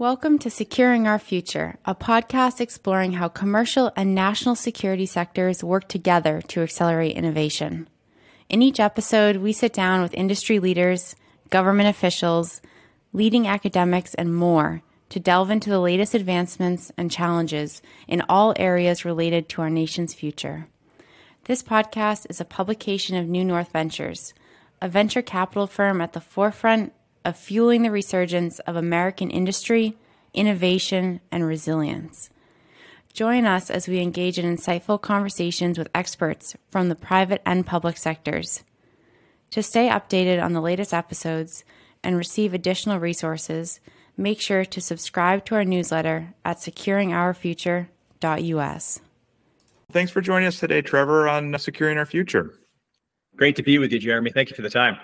Welcome to Securing Our Future, a podcast exploring how commercial and national security sectors work together to accelerate innovation. In each episode, we sit down with industry leaders, government officials, leading academics, and more to delve into the latest advancements and challenges in all areas related to our nation's future. This podcast is a publication of New North Ventures, a venture capital firm at the forefront of fueling the resurgence of American industry, innovation, and resilience. Join us as we engage in insightful conversations with experts from the private and public sectors. To stay updated on the latest episodes and receive additional resources, make sure to subscribe to our newsletter at securingourfuture.us. Thanks for joining us today, Trevor, on Securing Our Future. Great to be with you, Jeremy. Thank you for the time.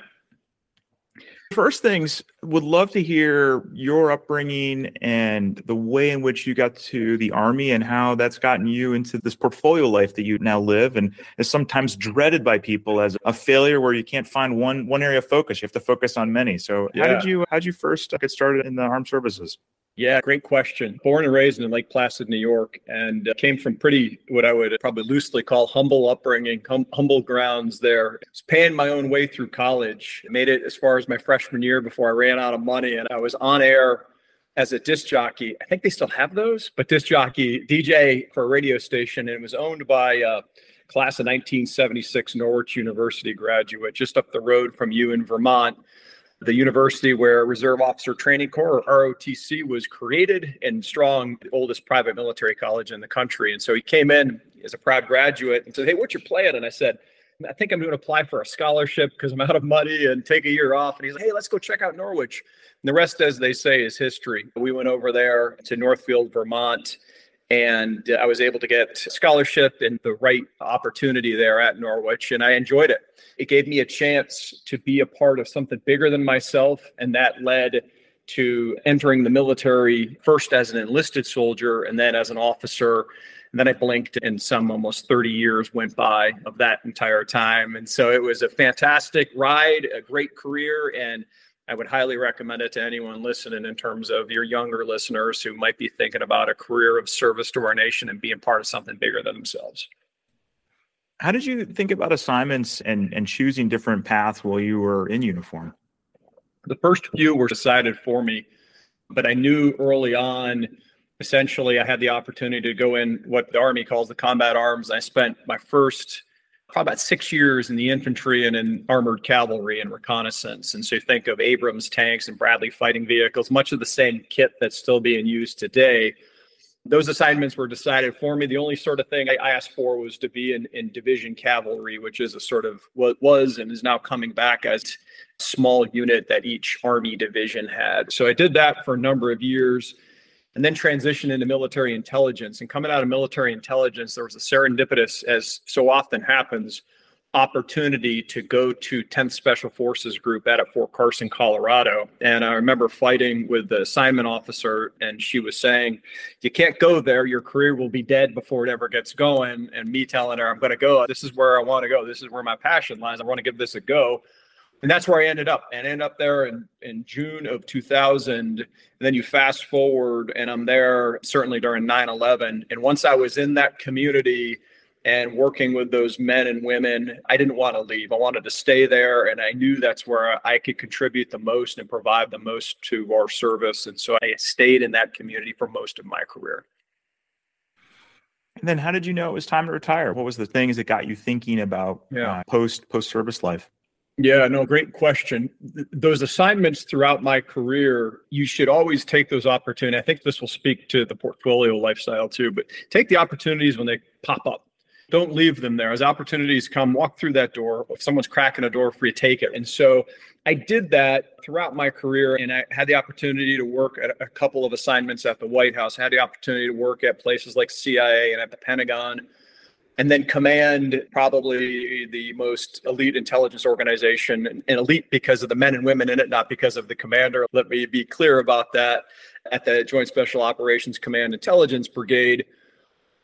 First things, would love to hear your upbringing and the way in which you got to the Army and how that's gotten you into this portfolio life that you now live and is sometimes dreaded by people as a failure where you can't find one one area of focus. You have to focus on many. So yeah. how did you how did you first uh, get started in the armed services? Yeah, great question. Born and raised in Lake Placid, New York, and uh, came from pretty, what I would probably loosely call humble upbringing, hum- humble grounds there. Was paying my own way through college. Made it as far as my freshman year before I ran out of money, and I was on air as a disc jockey. I think they still have those, but disc jockey, DJ for a radio station, and it was owned by a class of 1976 Norwich University graduate just up the road from you in Vermont the university where Reserve Officer Training Corps, or ROTC, was created and strong, the oldest private military college in the country. And so he came in as a proud graduate and said, Hey, what's your plan? And I said, I think I'm going to apply for a scholarship because I'm out of money and take a year off. And he's like, Hey, let's go check out Norwich. And the rest, as they say, is history. We went over there to Northfield, Vermont and uh, I was able to get scholarship and the right opportunity there at Norwich, and I enjoyed it. It gave me a chance to be a part of something bigger than myself, and that led to entering the military first as an enlisted soldier and then as an officer. And then I blinked, and some almost 30 years went by of that entire time. And so it was a fantastic ride, a great career, and I would highly recommend it to anyone listening in terms of your younger listeners who might be thinking about a career of service to our nation and being part of something bigger than themselves. How did you think about assignments and, and choosing different paths while you were in uniform? The first few were decided for me, but I knew early on, essentially, I had the opportunity to go in what the Army calls the combat arms. I spent my first probably about six years in the infantry and in armored cavalry and reconnaissance. And so think of Abrams tanks and Bradley fighting vehicles, much of the same kit that's still being used today. Those assignments were decided for me. The only sort of thing I asked for was to be in, in division cavalry, which is a sort of what was and is now coming back as small unit that each army division had. So I did that for a number of years and then transition into military intelligence. And coming out of military intelligence, there was a serendipitous, as so often happens, opportunity to go to 10th Special Forces Group out at Fort Carson, Colorado. And I remember fighting with the assignment officer, and she was saying, You can't go there. Your career will be dead before it ever gets going. And me telling her, I'm going to go. This is where I want to go. This is where my passion lies. I want to give this a go and that's where I ended up. And I ended up there in, in June of 2000. And then you fast forward, and I'm there certainly during 9 11. And once I was in that community and working with those men and women, I didn't want to leave. I wanted to stay there. And I knew that's where I could contribute the most and provide the most to our service. And so I stayed in that community for most of my career. And then how did you know it was time to retire? What was the things that got you thinking about yeah. uh, post post service life? Yeah, no, great question. Those assignments throughout my career, you should always take those opportunities. I think this will speak to the portfolio lifestyle too, but take the opportunities when they pop up. Don't leave them there. As opportunities come, walk through that door. If someone's cracking a door for you, take it. And so I did that throughout my career, and I had the opportunity to work at a couple of assignments at the White House, I had the opportunity to work at places like CIA and at the Pentagon and then command probably the most elite intelligence organization and elite because of the men and women in it not because of the commander. Let me be clear about that. At the joint special operations command intelligence brigade.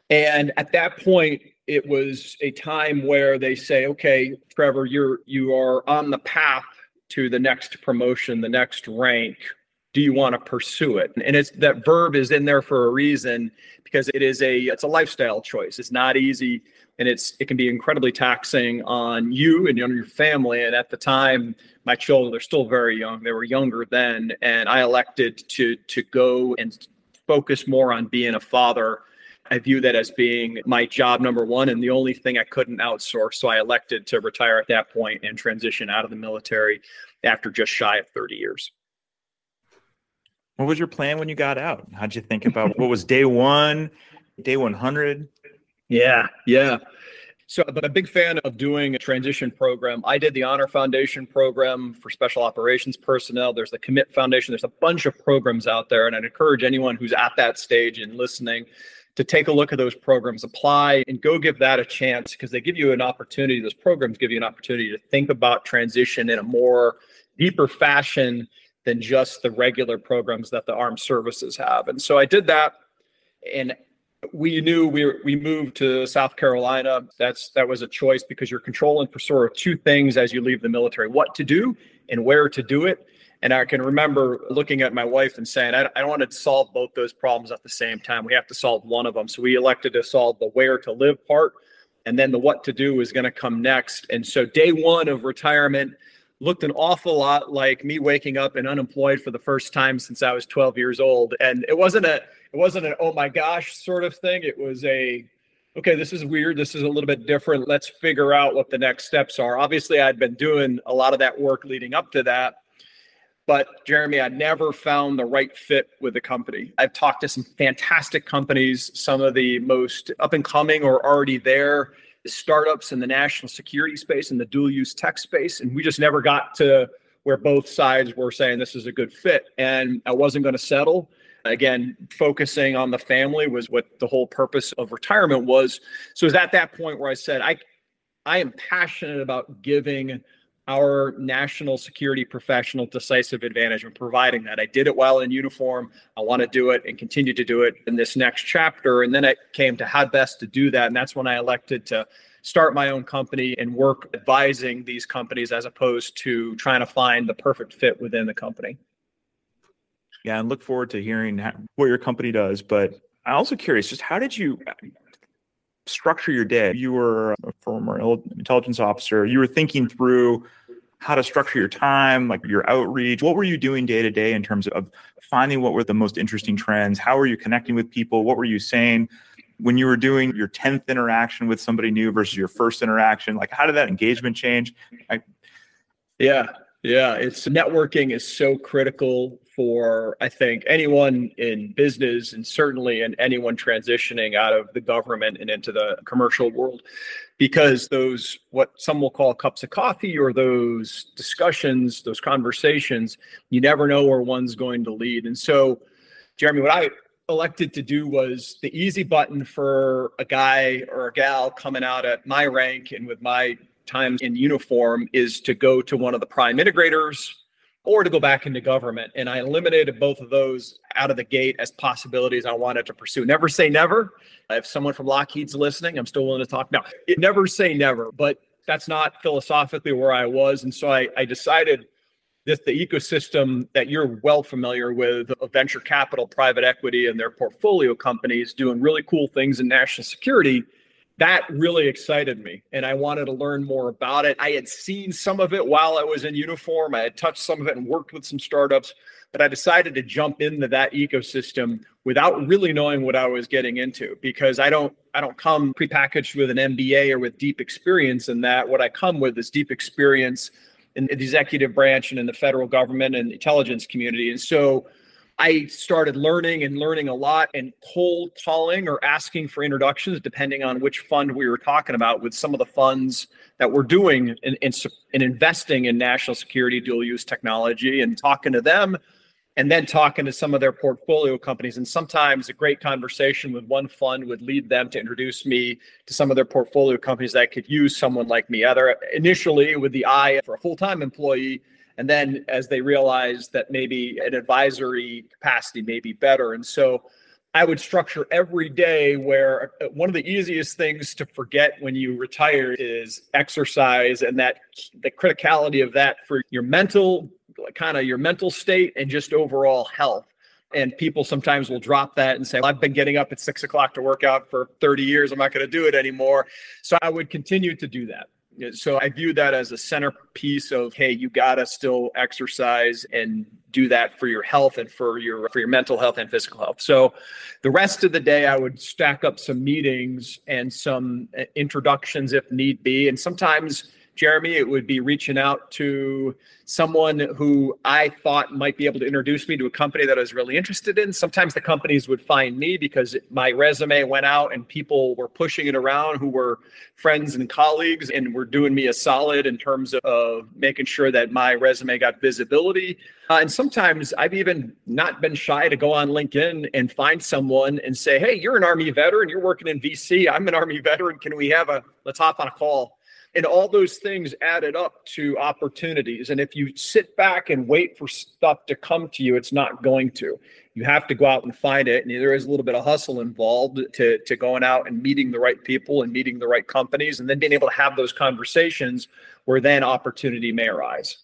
And at that point it was a time where they say okay trevor you're you are on the path to the next promotion the next rank do you want to pursue it? And it's that verb is in there for a reason because it is a it's a lifestyle choice. It's not easy and it's it can be incredibly taxing on you and on your family. And at the time, my children they're still very young. They were younger then, and I elected to to go and focus more on being a father. I view that as being my job number one and the only thing I couldn't outsource. So I elected to retire at that point and transition out of the military after just shy of 30 years. What was your plan when you got out? How'd you think about what was day one, day 100? Yeah, yeah. So I'm a big fan of doing a transition program. I did the Honor Foundation program for special operations personnel. There's the Commit Foundation. There's a bunch of programs out there. And I'd encourage anyone who's at that stage and listening to take a look at those programs, apply, and go give that a chance because they give you an opportunity. Those programs give you an opportunity to think about transition in a more deeper fashion than just the regular programs that the armed services have. And so I did that. And we knew we were, we moved to South Carolina. That's that was a choice because you're controlling for sort of two things as you leave the military: what to do and where to do it. And I can remember looking at my wife and saying, I, I don't want to solve both those problems at the same time. We have to solve one of them. So we elected to solve the where to live part, and then the what to do is going to come next. And so day one of retirement looked an awful lot like me waking up and unemployed for the first time since I was 12 years old. And it wasn't a it wasn't an oh my gosh sort of thing. It was a okay, this is weird. This is a little bit different. Let's figure out what the next steps are. Obviously, I'd been doing a lot of that work leading up to that. But Jeremy, I never found the right fit with the company. I've talked to some fantastic companies, some of the most up and coming or already there startups in the national security space and the dual use tech space. And we just never got to where both sides were saying this is a good fit. And I wasn't going to settle. Again, focusing on the family was what the whole purpose of retirement was. So it was at that point where I said, I I am passionate about giving our national security professional decisive advantage and providing that. I did it while in uniform. I want to do it and continue to do it in this next chapter. And then it came to how best to do that. And that's when I elected to start my own company and work advising these companies as opposed to trying to find the perfect fit within the company. Yeah, and look forward to hearing what your company does. But I'm also curious, just how did you structure your day. You were a former intelligence officer. You were thinking through how to structure your time, like your outreach. What were you doing day to day in terms of finding what were the most interesting trends? How were you connecting with people? What were you saying when you were doing your 10th interaction with somebody new versus your first interaction? Like, how did that engagement change? I- yeah, yeah, it's networking is so critical for I think anyone in business and certainly in anyone transitioning out of the government and into the commercial world because those what some will call cups of coffee or those discussions, those conversations, you never know where one's going to lead. And so Jeremy, what I elected to do was the easy button for a guy or a gal coming out at my rank and with my times in uniform is to go to one of the prime integrators or to go back into government. And I eliminated both of those out of the gate as possibilities I wanted to pursue. Never say never. If someone from Lockheed's listening, I'm still willing to talk now. It never say never, but that's not philosophically where I was. And so I, I decided that the ecosystem that you're well familiar with of venture capital, private equity, and their portfolio companies doing really cool things in national security that really excited me and I wanted to learn more about it. I had seen some of it while I was in uniform. I had touched some of it and worked with some startups, but I decided to jump into that ecosystem without really knowing what I was getting into because I don't I don't come prepackaged with an MBA or with deep experience in that. What I come with is deep experience in the executive branch and in the federal government and intelligence community. And so I started learning and learning a lot and cold calling or asking for introductions, depending on which fund we were talking about, with some of the funds that we're doing in, in, in investing in national security dual use technology and talking to them and then talking to some of their portfolio companies. And sometimes a great conversation with one fund would lead them to introduce me to some of their portfolio companies that could use someone like me, either initially with the eye for a full time employee and then as they realize that maybe an advisory capacity may be better. And so I would structure every day where uh, one of the easiest things to forget when you retire is exercise and that the criticality of that for your mental kind of your mental state and just overall health. And people sometimes will drop that and say, well, I've been getting up at six o'clock to work out for 30 years. I'm not going to do it anymore. So I would continue to do that. So I view that as a centerpiece of, hey, you got to still exercise and do that for your health and for your for your mental health and physical health. So the rest of the day I would stack up some meetings and some uh, introductions if need be and sometimes Jeremy, it would be reaching out to someone who I thought might be able to introduce me to a company that I was really interested in. Sometimes the companies would find me because my resume went out and people were pushing it around who were friends and colleagues and were doing me a solid in terms of making sure that my resume got visibility. Uh, and sometimes I've even not been shy to go on LinkedIn and find someone and say, Hey, you're an Army veteran, you're working in VC. I'm an Army veteran. Can we have a, let's hop on a call? And all those things added up to opportunities. And if you sit back and wait for stuff to come to you, it's not going to. You have to go out and find it. And there is a little bit of hustle involved to, to going out and meeting the right people and meeting the right companies and then being able to have those conversations where then opportunity may arise.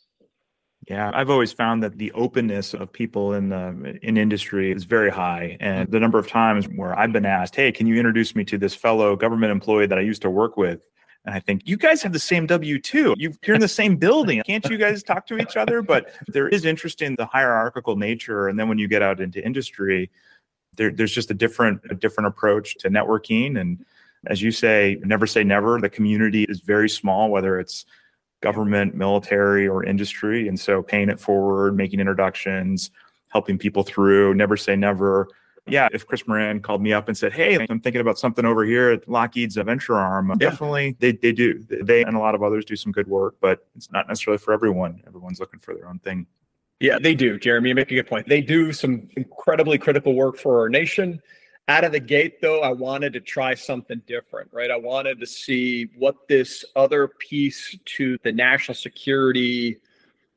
Yeah, I've always found that the openness of people in the in industry is very high, and the number of times where I've been asked, "Hey, can you introduce me to this fellow government employee that I used to work with?" And I think you guys have the same W 2. You're in the same building. Can't you guys talk to each other? But there is interest in the hierarchical nature. And then when you get out into industry, there, there's just a different, a different approach to networking. And as you say, never say never. The community is very small, whether it's government, military, or industry. And so paying it forward, making introductions, helping people through, never say never yeah, if Chris Moran called me up and said, "Hey, I'm thinking about something over here at Lockheed's venture arm," definitely they they do. They and a lot of others do some good work, but it's not necessarily for everyone. Everyone's looking for their own thing. Yeah, they do, Jeremy. You make a good point. They do some incredibly critical work for our nation. Out of the gate, though, I wanted to try something different, right? I wanted to see what this other piece to the national security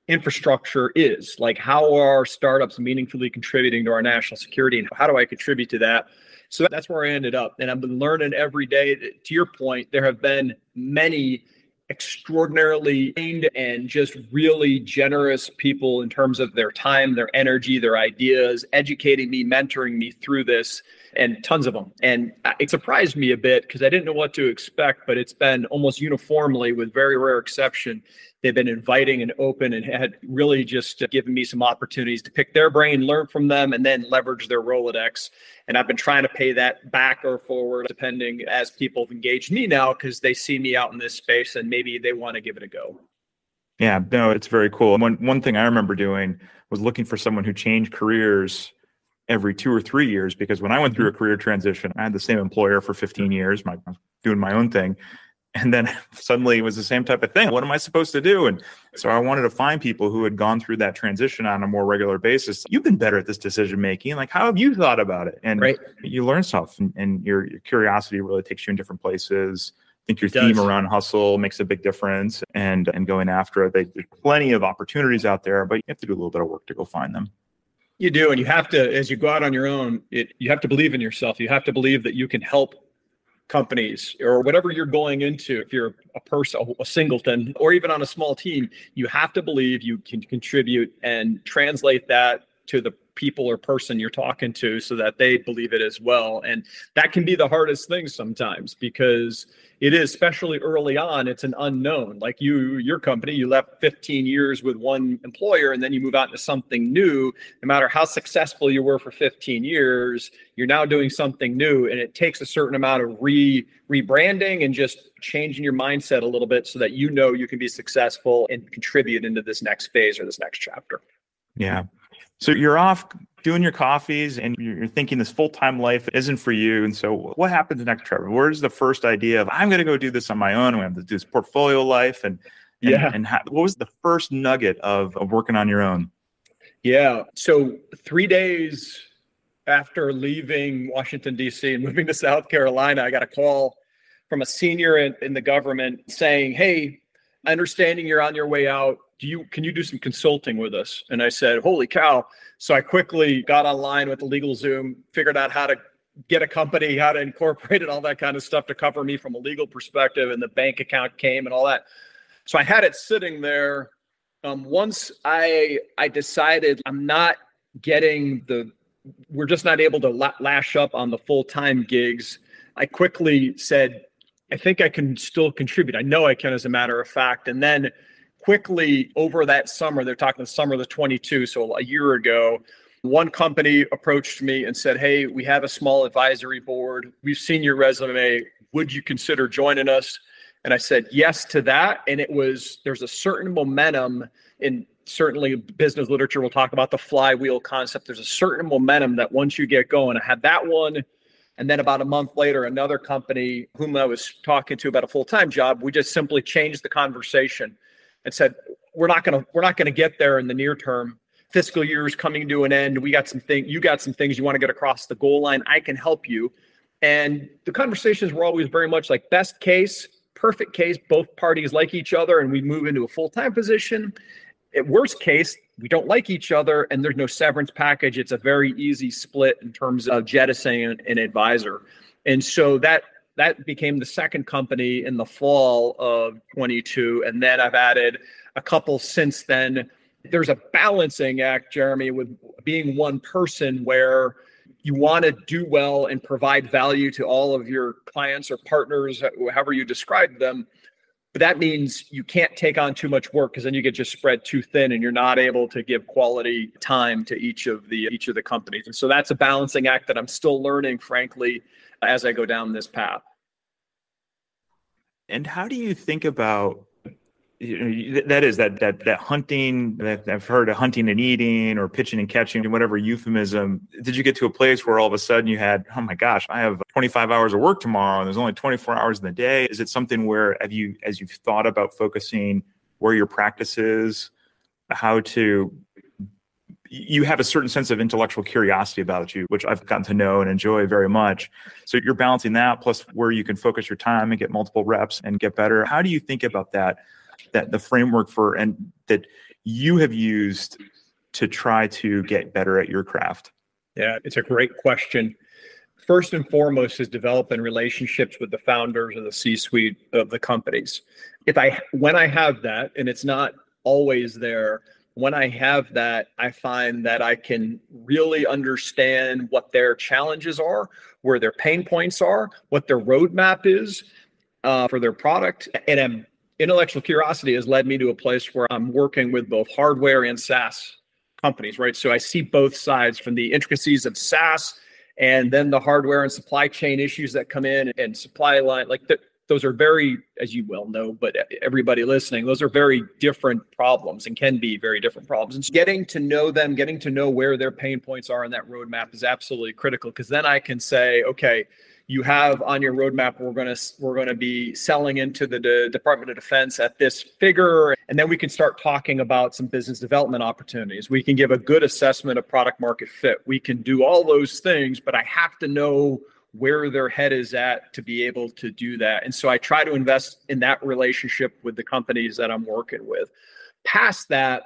infrastructure is. Like, how are startups meaningfully contributing to our national security, and how do I contribute to that? So that's where I ended up. And I've been learning every day. To your point, there have been many extraordinarily trained and just really generous people in terms of their time, their energy, their ideas, educating me, mentoring me through this, and tons of them. And uh, it surprised me a bit because I didn't know what to expect, but it's been almost uniformly, with very rare exception, they've been inviting and open and had really just given me some opportunities to pick their brain, learn from them, and then leverage their Rolodex. And I've been trying to pay that back or forward depending as people have engaged me now because they see me out in this space and maybe they want to give it a go. Yeah, no, it's very cool. One one thing I remember doing was looking for someone who changed careers every two or three years because when I went through a mm-hmm. career transition, I had the same employer for 15 years, my, doing my own thing and then suddenly it was the same type of thing. What am i supposed to do? And so i wanted to find people who had gone through that transition on a more regular basis. You've been better at this decision making like how have you thought about it? And right. you learn stuff and, and your, your, curiosity really takes you in different places. I think your it theme does. around hustle makes a big difference and and going after it. There's plenty of opportunities out there but you have to do a little bit of work to go find them you do and you have to as you go out on your own it, you have to believe in yourself. You have to believe that you can help companies or whatever you're going into if you're a person a singleton or even on a small team you have to believe you can contribute and translate that to the people or person you're talking to so that they believe it as well. And that can be the hardest thing sometimes because it is especially early on it's an unknown. Like you your company you left 15 years with one employer and then you move out into something new. No matter how successful you were for 15 years you're now doing something new and it takes a certain amount of re rebranding and just changing your mindset a little bit so that you know you can be successful and contribute into this next phase or this next chapter. Yeah so you're off doing your coffees and you're thinking this full-time life isn't for you. And so what happens next, Trevor? Where's the first idea of I'm going to go do this on my own? I'm going to do this portfolio life. And, and yeah. And how, what was the first nugget of, of working on your own? Yeah. So three days after leaving Washington, D.C. and moving to South Carolina, I got a call from a senior in, in the government saying, Hey, understanding you're on your way out do you can you do some consulting with us and i said holy cow so i quickly got online with the LegalZoom figured out how to get a company how to incorporate it all that kind of stuff to cover me from a legal perspective and the bank account came and all that so i had it sitting there Um, once I I decided I'm not getting the we're just not able to la- lash up on the full time gigs. I quickly said, I think I can still contribute. I know I can, as a matter of fact. And then quickly over that summer, they're talking the summer of the 22, so a year ago, one company approached me and said, Hey, we have a small advisory board. We've seen your resume. Would you consider joining us? And I said yes to that. And it was, there's a certain momentum in certainly business literature. We'll talk about the flywheel concept. There's a certain momentum that once you get going, I had that one. And then about a month later, another company whom I was talking to about a full-time job, we just simply changed the conversation and said, we're not going to, we're not going to get there in the near term. Fiscal year is coming to an end. We got some things, you got some things you want to get across the goal line. I can help you. And the conversations were always very much like best case, perfect case, both parties like each other and we move into a full-time position. At worst case, we don't like each other and there's no severance package. It's a very easy split in terms of jettisoning an advisor. And so that that became the second company in the fall of 22 and then I've added a couple since then. There's a balancing act, Jeremy, with being one person where you want to do well and provide value to all of your clients or partners, however you describe them. But that means you can't take on too much work because then you get just spread too thin and you're not able to give quality time to each of the each of the companies. And so that's a balancing act that I'm still learning, frankly, as I go down this path. And how do you think about that is that that that hunting that I've heard of hunting and eating or pitching and catching and whatever euphemism. Did you get to a place where all of a sudden you had, oh my gosh, I have 25 hours of work tomorrow and there's only 24 hours in the day? Is it something where have you as you've thought about focusing where your practice is, how to you have a certain sense of intellectual curiosity about you, which I've gotten to know and enjoy very much. So you're balancing that plus where you can focus your time and get multiple reps and get better. How do you think about that? that the framework for and that you have used to try to get better at your craft? Yeah, it's a great question. First and foremost is developing relationships with the founders or the C-suite of the companies. If I when I have that, and it's not always there, when I have that, I find that I can really understand what their challenges are, where their pain points are, what their roadmap is uh, for their product, and I'm intellectual curiosity has led me to a place where I'm working with both hardware and SaaS companies, right? So I see both sides from the intricacies of SaaS and then the hardware and supply chain issues that come in and supply line like the, those are very as you well know but everybody listening those are very different problems and can be very different problems and getting to know them getting to know where their pain points are in that roadmap is absolutely critical because then i can say okay you have on your roadmap we're going to we're going to be selling into the De- Department of Defense at this figure and then we can start talking about some business development opportunities. We can give a good assessment of product market fit. We can do all those things, but I have to know where their head is at to be able to do that. And so I try to invest in that relationship with the companies that I'm working with. Past that,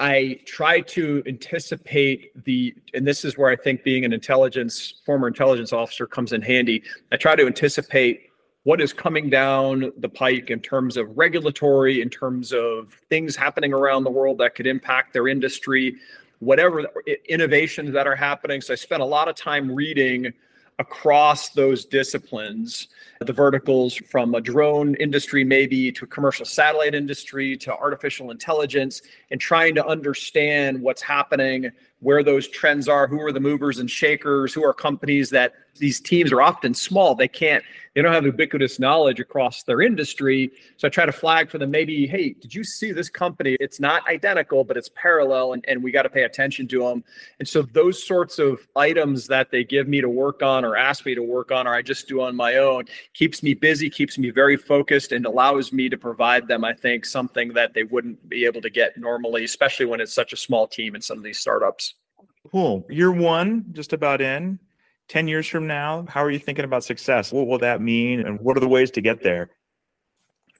I try to anticipate the, and this is where I think being an intelligence, former intelligence officer comes in handy. I try to anticipate what is coming down the pike in terms of regulatory, in terms of things happening around the world that could impact their industry, whatever innovations that are happening. So I spent a lot of time reading across those disciplines the verticals from a drone industry maybe to commercial satellite industry to artificial intelligence and trying to understand what's happening where those trends are who are the movers and shakers who are companies that these teams are often small. They can't they don't have ubiquitous knowledge across their industry. So i try to flag for them maybe hey did you see this company? It's not identical but it's parallel and, and we got to pay attention to them and so those sorts of items that they give me to work on or ask me to work on or i just do on my own keeps me busy keeps me very focused and allows me to provide them i think something that they wouldn't be able to get normally especially when it's such a small team in some of these startups Cool. Year one, just about in. 10 years from now, how are you thinking about success? What will that mean? And what are the ways to get there?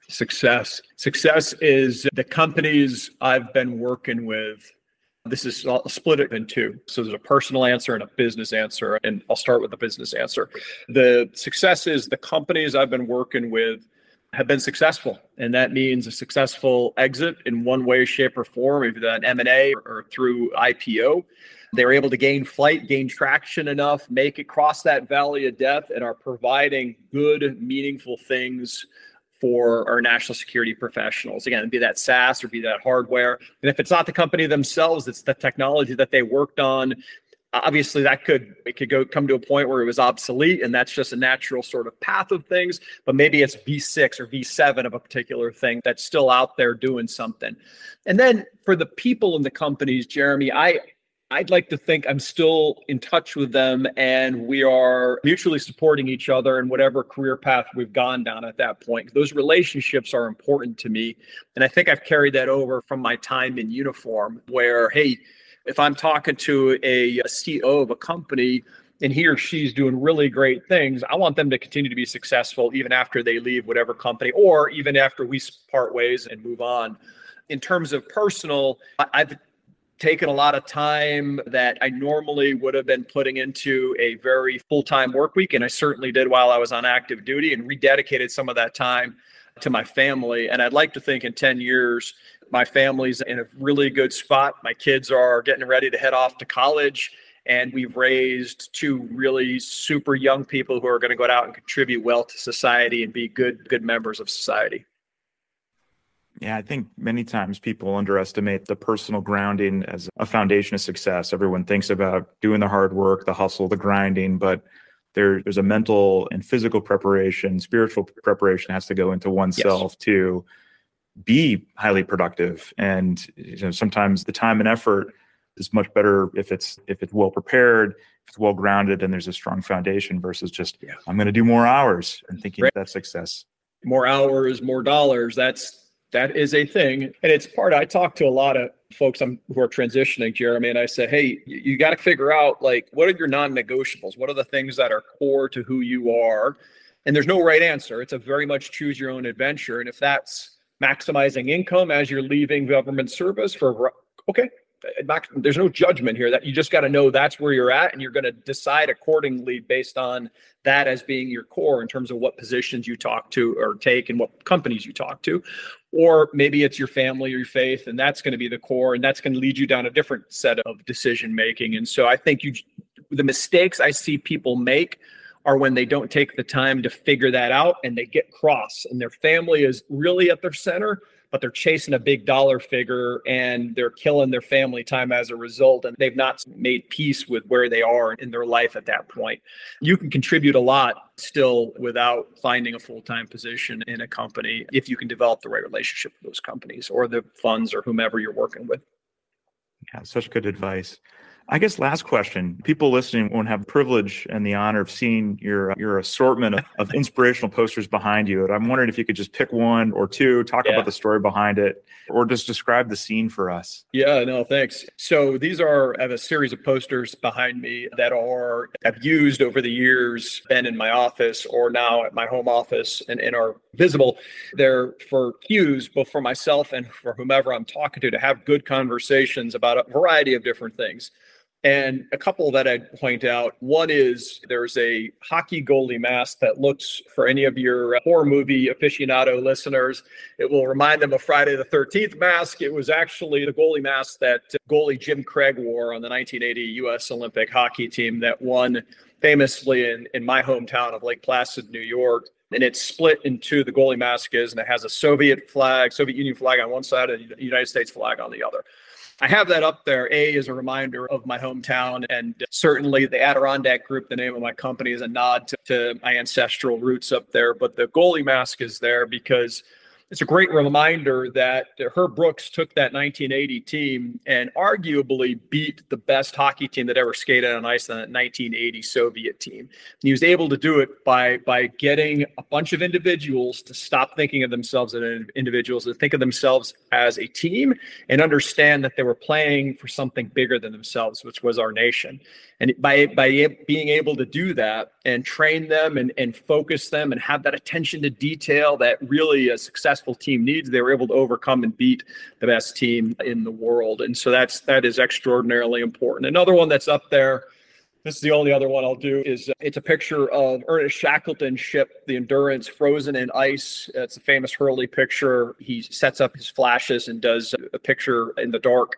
Success. Success is the companies I've been working with. This is, I'll split it in two. So there's a personal answer and a business answer. And I'll start with the business answer. The success is the companies I've been working with have been successful and that means a successful exit in one way shape or form either that m&a or through ipo they were able to gain flight gain traction enough make it cross that valley of death and are providing good meaningful things for our national security professionals. Again, be that SaaS or be that hardware. And if it's not the company themselves, it's the technology that they worked on obviously that could it could go come to a point where it was obsolete and that's just a natural sort of path of things but maybe it's v6 or v7 of a particular thing that's still out there doing something and then for the people in the companies jeremy i I'd like to think I'm still in touch with them and we are mutually supporting each other in whatever career path we've gone down at that point. Those relationships are important to me. And I think I've carried that over from my time in uniform, where, hey, if I'm talking to a, a CEO of a company and he or she's doing really great things, I want them to continue to be successful even after they leave whatever company or even after we part ways and move on. In terms of personal, I've taken a lot of time that I normally would have been putting into a very full time work week. And I certainly did while I was on active duty and rededicated some of that time to my family. And I'd like to think in 10 years, my family's in a really good spot. My kids are getting ready to head off to college. And we've raised two really super young people who are going to go out and contribute well to society and be good, good members of society. Yeah, I think many times people underestimate the personal grounding as a foundation of success. Everyone thinks about doing the hard work, the hustle, the grinding, but there, there's a mental and physical preparation, spiritual preparation has to go into oneself yes. to be highly productive and you know sometimes the time and effort is much better if it's if it's well prepared if it's well grounded and there's a strong foundation versus just yeah. i'm going to do more hours and thinking right. that's success more hours more dollars that's that is a thing. And it's part i talk to a lot of folks I'm, who are transitioning jeremy and i say hey you, you got to figure out like what are your non-negotiables? What are the things that are core to who you are? And there's no right answer. It's a very much choose your own adventure. And if that's maximizing income as you're leaving government service for okay there's no judgment here that you just got to know that's where you're at and you're going to decide accordingly based on that as being your core in terms of what positions you talk to or take and what companies you talk to. Or maybe it's your family or your faith and that's going to be the core and that's going to lead you down a different set of decision making. And so i think you the mistakes i see people make are when they don't take the time to figure that out and they get cross and their family is really at their center but they're chasing a big dollar figure and they're killing their family time as a result and they've not made peace with where they are in their life at that point. You can contribute a lot still without finding a full-time position in a company if you can develop the right relationship with those companies or the funds or whomever you're working with. Yeah such good advice I guess last question. People listening won't have privilege and the honor of seeing your your assortment of, of inspirational posters behind you. And I'm wondering if you could just pick one or two, talk yeah. about the story behind it, or just describe the scene for us. Yeah, no, thanks. So these are I have a series of posters behind me that are I've used over the years, been in my office or now at my home office and, and are visible. They're for cues, both for myself and for whomever I'm talking to, to have good conversations about a variety of different things. And a couple that I'd point out one is there's a hockey goalie mask that looks for any of your horror movie aficionado listeners. It will remind them of Friday the 13th mask. It was actually the goalie mask that goalie Jim Craig wore on the 1980 U.S. Olympic hockey team that won famously in, in my hometown of Lake Placid, New York. And it's split into the goalie mask is, and it has a Soviet flag, Soviet Union flag on one side and the United States flag on the other. I have that up there, A, as a reminder of my hometown. And certainly the Adirondack Group, the name of my company, is a nod to, to my ancestral roots up there. But the goalie mask is there because it's a great reminder that Herb Brooks took that 1980 team and arguably beat the best hockey team that ever skated on ice, that 1980 Soviet team. And he was able to do it by by getting a bunch of individuals to stop thinking of themselves as individuals, to think of themselves as a team, and understand that they were playing for something bigger than themselves, which was our nation. And by by being able to do that and train them and, and focus them and have that attention to detail that really a successful team needs, they were able to overcome and beat the best team in the world. And so that's that is extraordinarily important. Another one that's up there This is the only other one I'll do. Is uh, it's a picture of Ernest Shackleton's ship, the Endurance, frozen in ice. It's a famous Hurley picture. He sets up his flashes and does a picture in the dark.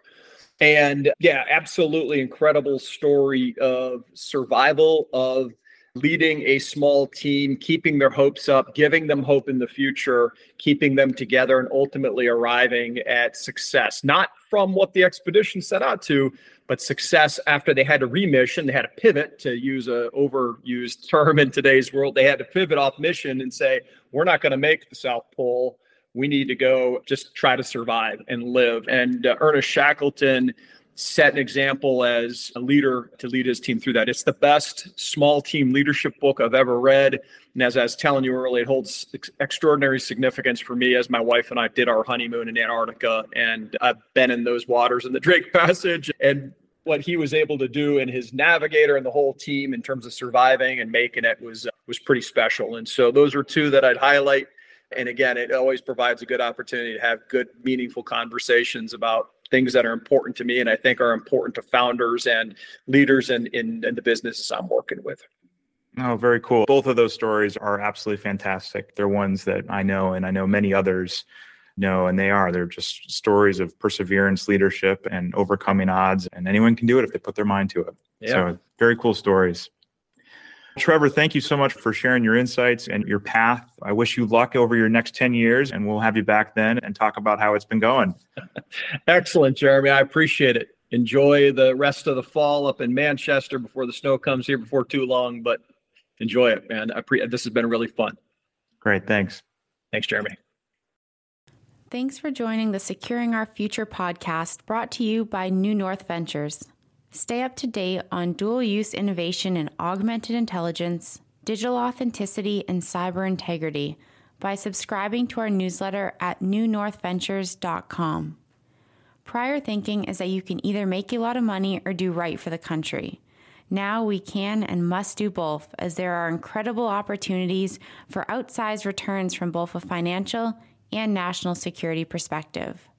And yeah, absolutely incredible story of survival of leading a small team, keeping their hopes up, giving them hope in the future, keeping them together, and ultimately arriving at success. Not from what the expedition set out to, but success after they had to remission. They had to pivot, to use a overused term in today's world. They had to pivot off mission and say, "We're not going to make the South Pole." We need to go just try to survive and live. And uh, Ernest Shackleton set an example as a leader to lead his team through that. It's the best small team leadership book I've ever read. And as I was telling you earlier, it holds ex- extraordinary significance for me as my wife and I did our honeymoon in Antarctica. And I've been in those waters in the Drake Passage. And what he was able to do and his navigator and the whole team in terms of surviving and making it was uh, was pretty special. And so those are two that I'd highlight. And again, it always provides a good opportunity to have good, meaningful conversations about things that are important to me and I think are important to founders and leaders in, in, in the businesses I'm working with. Oh, very cool. Both of those stories are absolutely fantastic. They're ones that I know and I know many others know, and they are. They're just stories of perseverance, leadership, and overcoming odds. And anyone can do it if they put their mind to it. Yeah. So, very cool stories. Trevor, thank you so much for sharing your insights and your path. I wish you luck over your next 10 years, and we'll have you back then and talk about how it's been going. Excellent, Jeremy. I appreciate it. Enjoy the rest of the fall up in Manchester before the snow comes here before too long, but enjoy it, man. I pre- this has been really fun. Great. Thanks. Thanks, Jeremy. Thanks for joining the Securing Our Future podcast brought to you by New North Ventures. Stay up to date on dual use innovation in augmented intelligence, digital authenticity, and cyber integrity by subscribing to our newsletter at newnorthventures.com. Prior thinking is that you can either make a lot of money or do right for the country. Now we can and must do both, as there are incredible opportunities for outsized returns from both a financial and national security perspective.